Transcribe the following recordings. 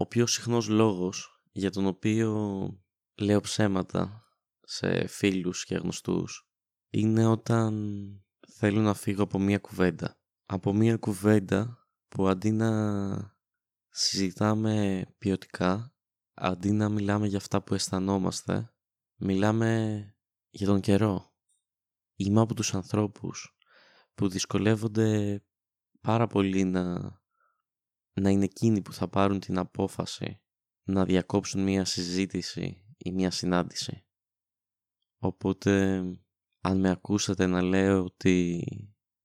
Ο πιο συχνός λόγος για τον οποίο λέω ψέματα σε φίλους και γνωστούς είναι όταν θέλω να φύγω από μία κουβέντα. Από μία κουβέντα που αντί να συζητάμε ποιοτικά, αντί να μιλάμε για αυτά που αισθανόμαστε, μιλάμε για τον καιρό. Είμαι από τους ανθρώπους που δυσκολεύονται πάρα πολύ να, να είναι εκείνοι που θα πάρουν την απόφαση να διακόψουν μία συζήτηση ή μία συνάντηση. Οπότε, αν με ακούσατε να λέω ότι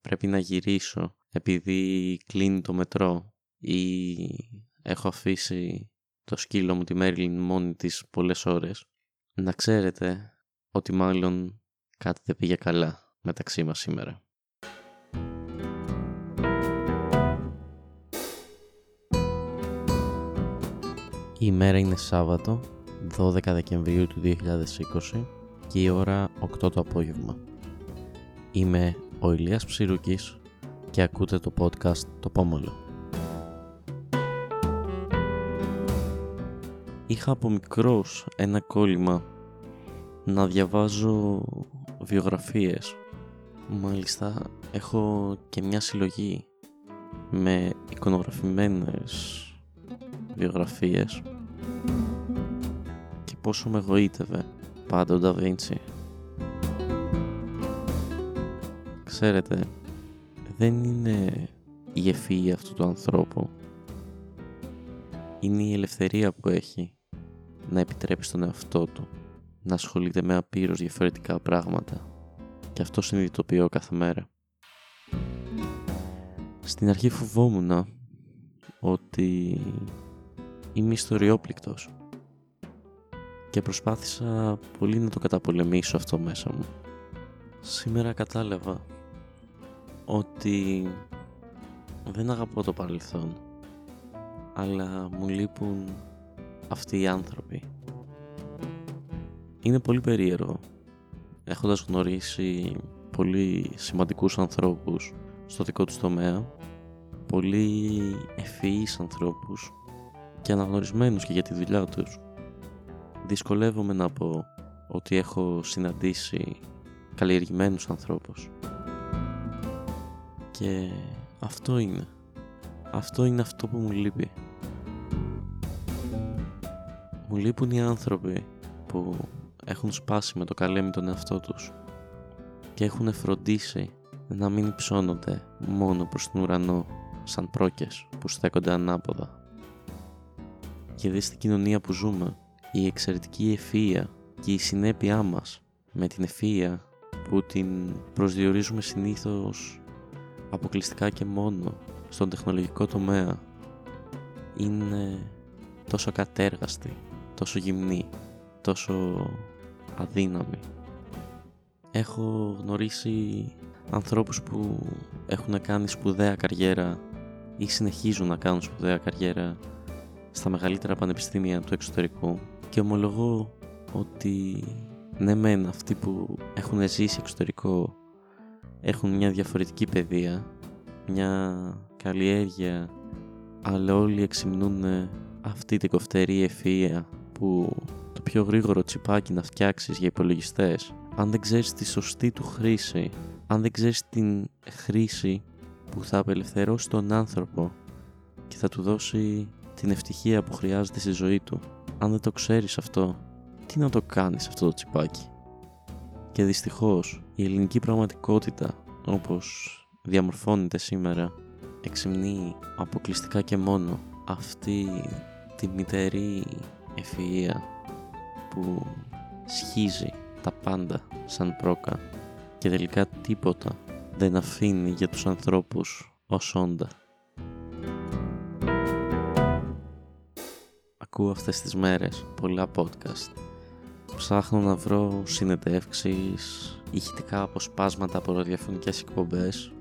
πρέπει να γυρίσω επειδή κλείνει το μετρό ή έχω αφήσει το σκύλο μου τη Μέρλιν μόνη της πολλές ώρες, να ξέρετε ότι μάλλον κάτι δεν πήγε καλά μεταξύ μας σήμερα. Η ημέρα είναι Σάββατο, 12 Δεκεμβρίου του 2020 και η ώρα 8 το απόγευμα. Είμαι ο Ηλίας Ψηρούκης και ακούτε το podcast «Το Πόμολο». Είχα από μικρός ένα κόλλημα να διαβάζω βιογραφίες. Μάλιστα έχω και μια συλλογή με εικονογραφημένες βιογραφίες και πόσο με γοήτευε πάντα ο Νταβίντσι. Ξέρετε, δεν είναι η ευφυΐα αυτού του ανθρώπου. Είναι η ελευθερία που έχει να επιτρέπει στον εαυτό του να ασχολείται με απείρως διαφορετικά πράγματα και αυτό συνειδητοποιώ κάθε μέρα. Στην αρχή φοβόμουν ότι είμαι ιστοριόπληκτος και προσπάθησα πολύ να το καταπολεμήσω αυτό μέσα μου. Σήμερα κατάλαβα ότι δεν αγαπώ το παρελθόν αλλά μου λείπουν αυτοί οι άνθρωποι. Είναι πολύ περίεργο έχοντας γνωρίσει πολύ σημαντικούς ανθρώπους στο δικό τους τομέα πολύ ευφυείς ανθρώπους και αναγνωρισμένους και για τη δουλειά τους. Δυσκολεύομαι να πω ότι έχω συναντήσει καλλιεργημένους ανθρώπους. Και αυτό είναι. Αυτό είναι αυτό που μου λείπει. Μου λείπουν οι άνθρωποι που έχουν σπάσει με το καλέμι τον εαυτό τους και έχουν φροντίσει να μην ψώνονται μόνο προς τον ουρανό σαν πρόκες που στέκονται ανάποδα. Γιατί στην κοινωνία που ζούμε η εξαιρετική ευφυΐα και η συνέπειά μας με την ευφυΐα που την προσδιορίζουμε συνήθως αποκλειστικά και μόνο στον τεχνολογικό τομέα είναι τόσο κατέργαστη, τόσο γυμνή, τόσο αδύναμη. Έχω γνωρίσει ανθρώπους που έχουν κάνει σπουδαία καριέρα ή συνεχίζουν να κάνουν σπουδαία καριέρα στα μεγαλύτερα πανεπιστήμια του εξωτερικού και ομολογώ ότι ναι μεν αυτοί που έχουν ζήσει εξωτερικό έχουν μια διαφορετική παιδεία, μια καλλιέργεια αλλά όλοι εξυμνούν αυτή την κοφτερή ευφυΐα που το πιο γρήγορο τσιπάκι να φτιάξεις για υπολογιστές. Αν δεν ξέρεις τη σωστή του χρήση αν δεν ξέρεις την χρήση που θα απελευθερώσει τον άνθρωπο και θα του δώσει την ευτυχία που χρειάζεται στη ζωή του αν δεν το ξέρεις αυτό τι να το κάνεις αυτό το τσιπάκι; Και δυστυχώς η ελληνική πραγματικότητα όπως διαμορφώνεται σήμερα εξυμνεί αποκλειστικά και μόνο αυτή τη μητερή ευφυΐα που σχίζει τα πάντα σαν πρόκα και τελικά τίποτα δεν αφήνει για τους ανθρώπους ως όντα. Ακούω αυτές τις μέρες πολλά podcast. Ψάχνω να βρω συνεντεύξεις, ηχητικά αποσπάσματα από ραδιοφωνικές εκπομπές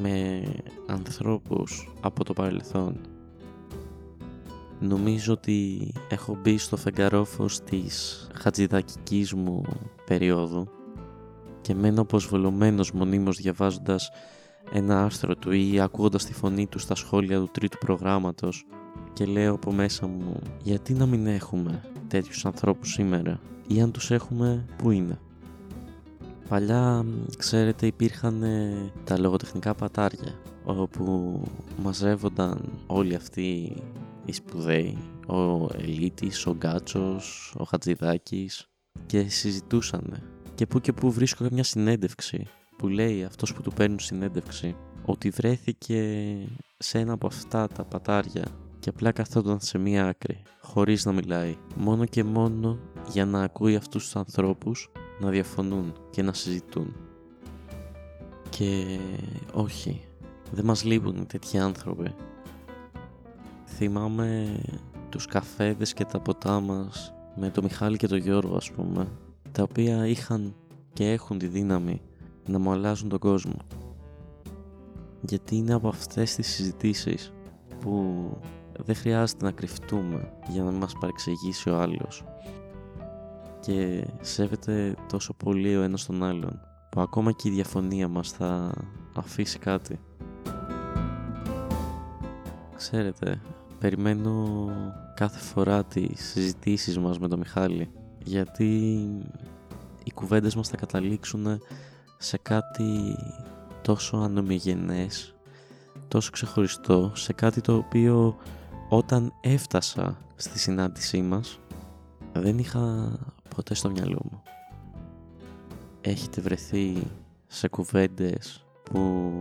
με ανθρώπους από το παρελθόν Νομίζω ότι έχω μπει στο φεγγαρόφος της χατζηδακικής μου περίοδου και μένω αποσβολωμένος μονίμως διαβάζοντας ένα άρθρο του ή ακούγοντας τη φωνή του στα σχόλια του τρίτου προγράμματος και λέω από μέσα μου γιατί να μην έχουμε τέτοιους ανθρώπους σήμερα ή αν τους έχουμε που είναι; Παλιά, ξέρετε, υπήρχαν τα λογοτεχνικά πατάρια όπου μαζεύονταν όλοι αυτοί οι σπουδαίοι, ο Ελίτης, ο Γκάτσος, ο Χατζηδάκης και συζητούσαν και που και που βρίσκω μια συνέντευξη που λέει αυτός που του παίρνουν συνέντευξη ότι βρέθηκε σε ένα από αυτά τα πατάρια και απλά καθόταν σε μία άκρη, χωρίς να μιλάει, μόνο και μόνο για να ακούει αυτούς τους ανθρώπους να διαφωνούν και να συζητούν. Και όχι, δεν μας λείπουν τέτοιοι άνθρωποι. Θυμάμαι τους καφέδες και τα ποτά μας με το Μιχάλη και το Γιώργο ας πούμε, τα οποία είχαν και έχουν τη δύναμη να μου αλλάζουν τον κόσμο. Γιατί είναι από αυτές τις συζητήσεις που δεν χρειάζεται να κρυφτούμε για να μην μας παρεξηγήσει ο άλλος και σέβεται τόσο πολύ ο ένας τον άλλον που ακόμα και η διαφωνία μας θα αφήσει κάτι. Ξέρετε, περιμένω κάθε φορά τις συζητήσεις μας με τον Μιχάλη γιατί οι κουβέντες μας θα καταλήξουν σε κάτι τόσο ανομιγενές, τόσο ξεχωριστό, σε κάτι το οποίο όταν έφτασα στη συνάντησή μας δεν είχα ποτέ στο μυαλό μου. Έχετε βρεθεί σε κουβέντες που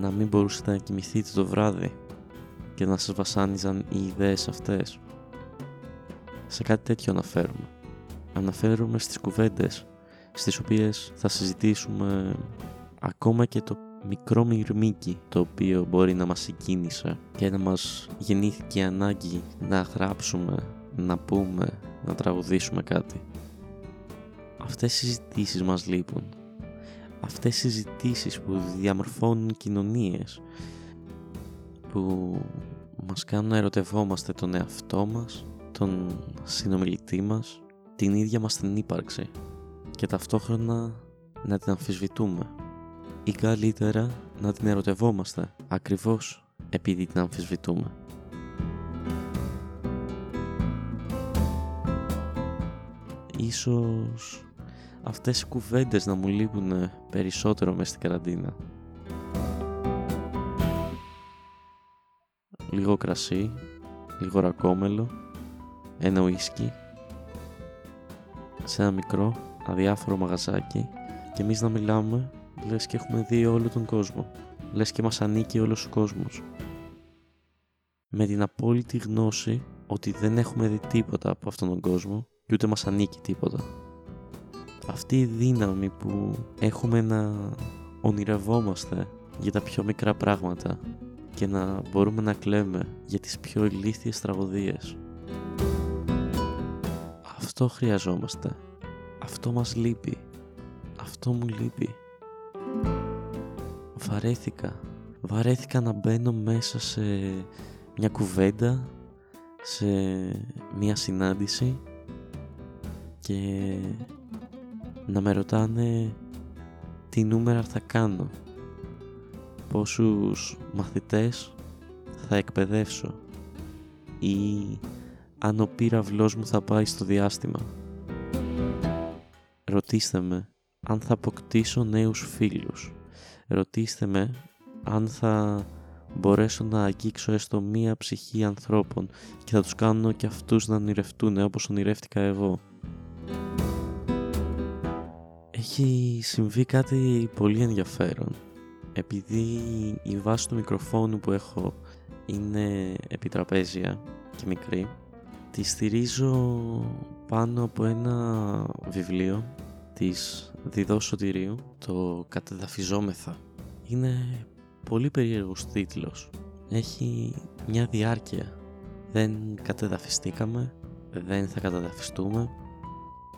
να μην μπορούσατε να κοιμηθείτε το βράδυ και να σας βασάνιζαν οι ιδέες αυτές. Σε κάτι τέτοιο αναφέρουμε. Αναφέρουμε στις κουβέντες στις οποίες θα συζητήσουμε ακόμα και το μικρό μυρμήκι το οποίο μπορεί να μας συγκίνησε και να μας γεννήθηκε η ανάγκη να γράψουμε, να πούμε, να τραγουδήσουμε κάτι. Αυτές οι συζητήσεις μας λείπουν. Αυτές οι συζητήσεις που διαμορφώνουν κοινωνίες που μας κάνουν να ερωτευόμαστε τον εαυτό μας, τον συνομιλητή μας, την ίδια μας την ύπαρξη και ταυτόχρονα να την αμφισβητούμε ή καλύτερα να την ερωτευόμαστε ακριβώς επειδή την αμφισβητούμε. Ίσως αυτές οι κουβέντες να μου λείπουν περισσότερο μες στην καραντίνα. Λίγο κρασί, λίγο ρακόμελο, ένα ουίσκι, σε ένα μικρό αδιάφορο μαγαζάκι και εμείς να μιλάμε λες και έχουμε δει όλο τον κόσμο. Λες και μας ανήκει όλος ο κόσμος. Με την απόλυτη γνώση ότι δεν έχουμε δει τίποτα από αυτόν τον κόσμο και ούτε μας ανήκει τίποτα. Αυτή η δύναμη που έχουμε να ονειρευόμαστε για τα πιο μικρά πράγματα και να μπορούμε να κλαίμε για τις πιο ηλίθιες τραγωδίες. Αυτό χρειαζόμαστε. Αυτό μας λείπει. Αυτό μου λείπει. Βαρέθηκα. Βαρέθηκα να μπαίνω μέσα σε μια κουβέντα, σε μια συνάντηση και να με ρωτάνε τι νούμερα θα κάνω, πόσους μαθητές θα εκπαιδεύσω ή αν ο πύραυλός μου θα πάει στο διάστημα. Ρωτήστε με αν θα αποκτήσω νέους φίλους. Ρωτήστε με αν θα μπορέσω να αγγίξω έστω μία ψυχή ανθρώπων και θα τους κάνω και αυτούς να ονειρευτούν όπως ονειρεύτηκα εγώ. Έχει συμβεί κάτι πολύ ενδιαφέρον. Επειδή η βάση του μικροφόνου που έχω είναι επιτραπέζια και μικρή, τη στηρίζω πάνω από ένα βιβλίο της Διδό Σωτηρίου, το «Κατεδαφιζόμεθα». Είναι πολύ περίεργος τίτλος. Έχει μια διάρκεια. Δεν κατεδαφιστήκαμε, δεν θα κατεδαφιστούμε.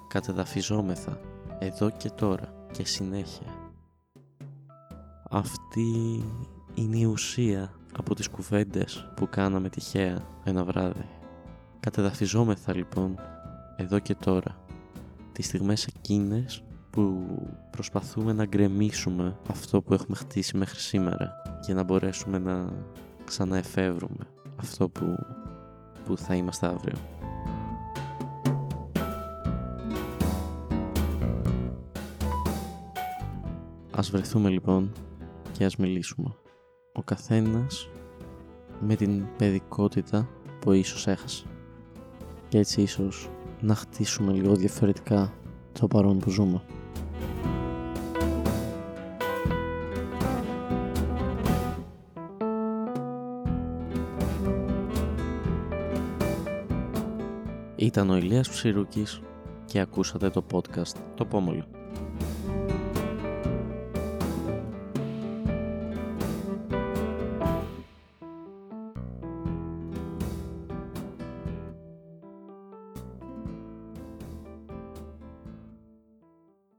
Κατεδαφιζόμεθα, εδώ και τώρα και συνέχεια. Αυτή είναι η ουσία από τις κουβέντες που κάναμε τυχαία ένα βράδυ. Κατεδαφιζόμεθα λοιπόν εδώ και τώρα τις στιγμές εκείνες που προσπαθούμε να γκρεμίσουμε αυτό που έχουμε χτίσει μέχρι σήμερα για να μπορέσουμε να ξαναεφεύρουμε αυτό που, που θα είμαστε αύριο. Ας βρεθούμε λοιπόν και ας μιλήσουμε. Ο καθένας με την παιδικότητα που ίσως έχασε. Και έτσι ίσως να χτίσουμε λίγο διαφορετικά το παρόν που ζούμε. Ήταν ο Ηλίας Ψηρούκης και ακούσατε το podcast «Το Πόμολο».